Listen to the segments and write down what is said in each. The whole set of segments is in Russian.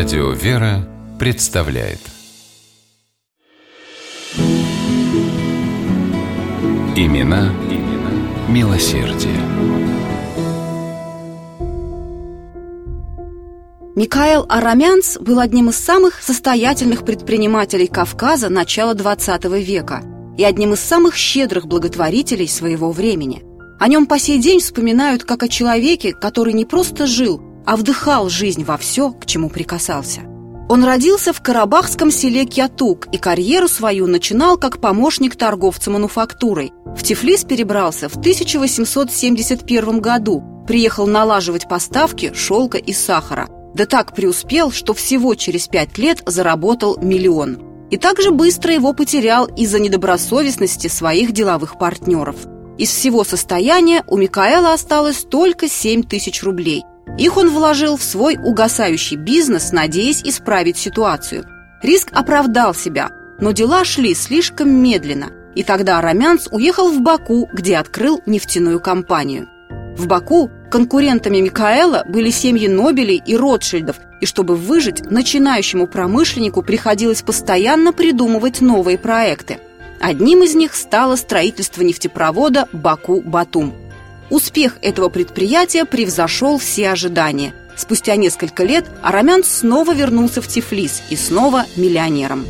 Радио «Вера» представляет Имена, имена милосердие. Микаэл Арамянц был одним из самых состоятельных предпринимателей Кавказа начала XX века и одним из самых щедрых благотворителей своего времени. О нем по сей день вспоминают как о человеке, который не просто жил, а вдыхал жизнь во все, к чему прикасался. Он родился в карабахском селе Кятук и карьеру свою начинал как помощник торговца мануфактурой. В Тифлис перебрался в 1871 году, приехал налаживать поставки шелка и сахара. Да так преуспел, что всего через пять лет заработал миллион. И также быстро его потерял из-за недобросовестности своих деловых партнеров. Из всего состояния у Микаэла осталось только 7 тысяч рублей. Их он вложил в свой угасающий бизнес, надеясь исправить ситуацию. Риск оправдал себя, но дела шли слишком медленно, и тогда Арамянц уехал в Баку, где открыл нефтяную компанию. В Баку конкурентами Микаэла были семьи Нобелей и Ротшильдов, и чтобы выжить, начинающему промышленнику приходилось постоянно придумывать новые проекты. Одним из них стало строительство нефтепровода Баку-Батум – Успех этого предприятия превзошел все ожидания. Спустя несколько лет Арамян снова вернулся в Тифлис и снова миллионером.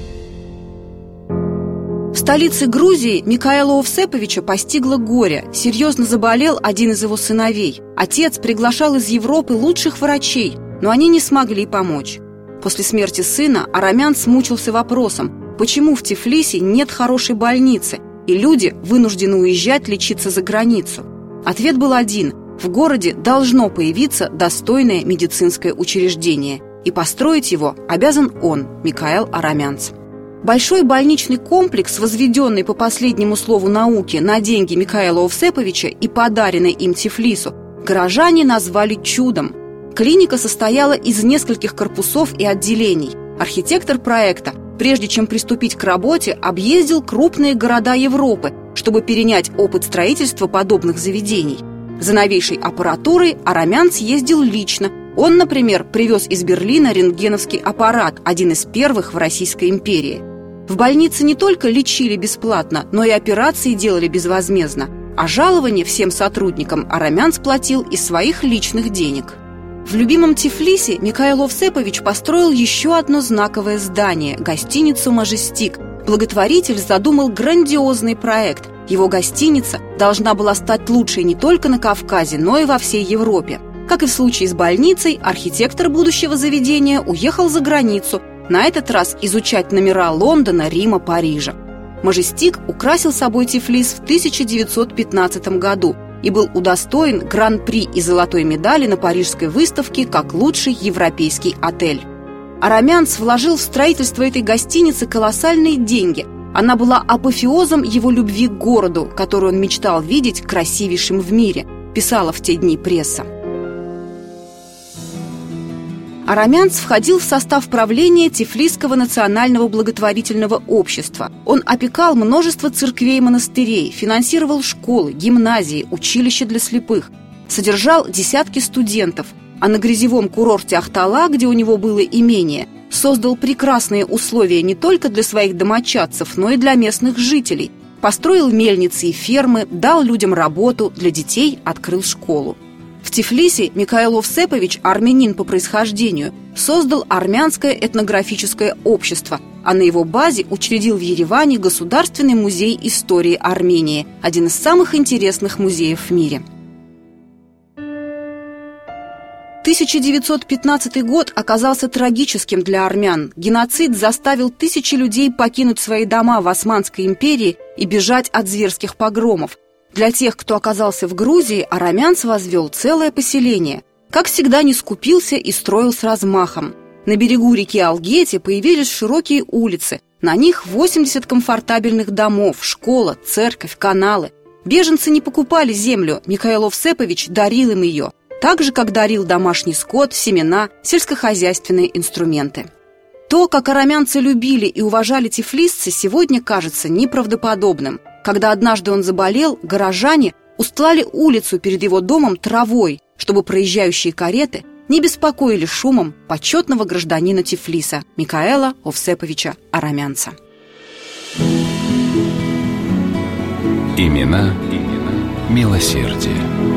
В столице Грузии Микаэла Овсеповича постигло горе. Серьезно заболел один из его сыновей. Отец приглашал из Европы лучших врачей, но они не смогли помочь. После смерти сына Арамян смучился вопросом, почему в Тифлисе нет хорошей больницы, и люди вынуждены уезжать лечиться за границу. Ответ был один – в городе должно появиться достойное медицинское учреждение, и построить его обязан он, Микаэл Арамянц. Большой больничный комплекс, возведенный по последнему слову науки на деньги Михаила Овсеповича и подаренный им Тифлису, горожане назвали чудом. Клиника состояла из нескольких корпусов и отделений. Архитектор проекта, прежде чем приступить к работе, объездил крупные города Европы чтобы перенять опыт строительства подобных заведений. За новейшей аппаратурой Арамян съездил лично. Он, например, привез из Берлина рентгеновский аппарат, один из первых в Российской империи. В больнице не только лечили бесплатно, но и операции делали безвозмездно, а жалование всем сотрудникам Арамян сплатил из своих личных денег. В любимом Тифлисе Михаил Овсепович построил еще одно знаковое здание – гостиницу «Мажестик», благотворитель задумал грандиозный проект. Его гостиница должна была стать лучшей не только на Кавказе, но и во всей Европе. Как и в случае с больницей, архитектор будущего заведения уехал за границу, на этот раз изучать номера Лондона, Рима, Парижа. Мажестик украсил собой Тифлис в 1915 году и был удостоен гран-при и золотой медали на парижской выставке как лучший европейский отель. Арамянц вложил в строительство этой гостиницы колоссальные деньги. Она была апофеозом его любви к городу, который он мечтал видеть красивейшим в мире, писала в те дни пресса. Арамянц входил в состав правления Тифлисского национального благотворительного общества. Он опекал множество церквей и монастырей, финансировал школы, гимназии, училища для слепых, содержал десятки студентов – а на грязевом курорте Ахтала, где у него было имение, создал прекрасные условия не только для своих домочадцев, но и для местных жителей. Построил мельницы и фермы, дал людям работу, для детей открыл школу. В Тифлисе Михаил Овсепович, армянин по происхождению, создал армянское этнографическое общество, а на его базе учредил в Ереване Государственный музей истории Армении, один из самых интересных музеев в мире – 1915 год оказался трагическим для армян. Геноцид заставил тысячи людей покинуть свои дома в Османской империи и бежать от зверских погромов. Для тех, кто оказался в Грузии, армянц возвел целое поселение. Как всегда, не скупился и строил с размахом. На берегу реки Алгети появились широкие улицы. На них 80 комфортабельных домов, школа, церковь, каналы. Беженцы не покупали землю, Михаил Овсепович дарил им ее – так же, как дарил домашний скот, семена, сельскохозяйственные инструменты. То, как арамянцы любили и уважали тифлисцы, сегодня кажется неправдоподобным. Когда однажды он заболел, горожане устлали улицу перед его домом травой, чтобы проезжающие кареты не беспокоили шумом почетного гражданина Тифлиса Микаэла Овсеповича Арамянца. Имена, имена милосердие.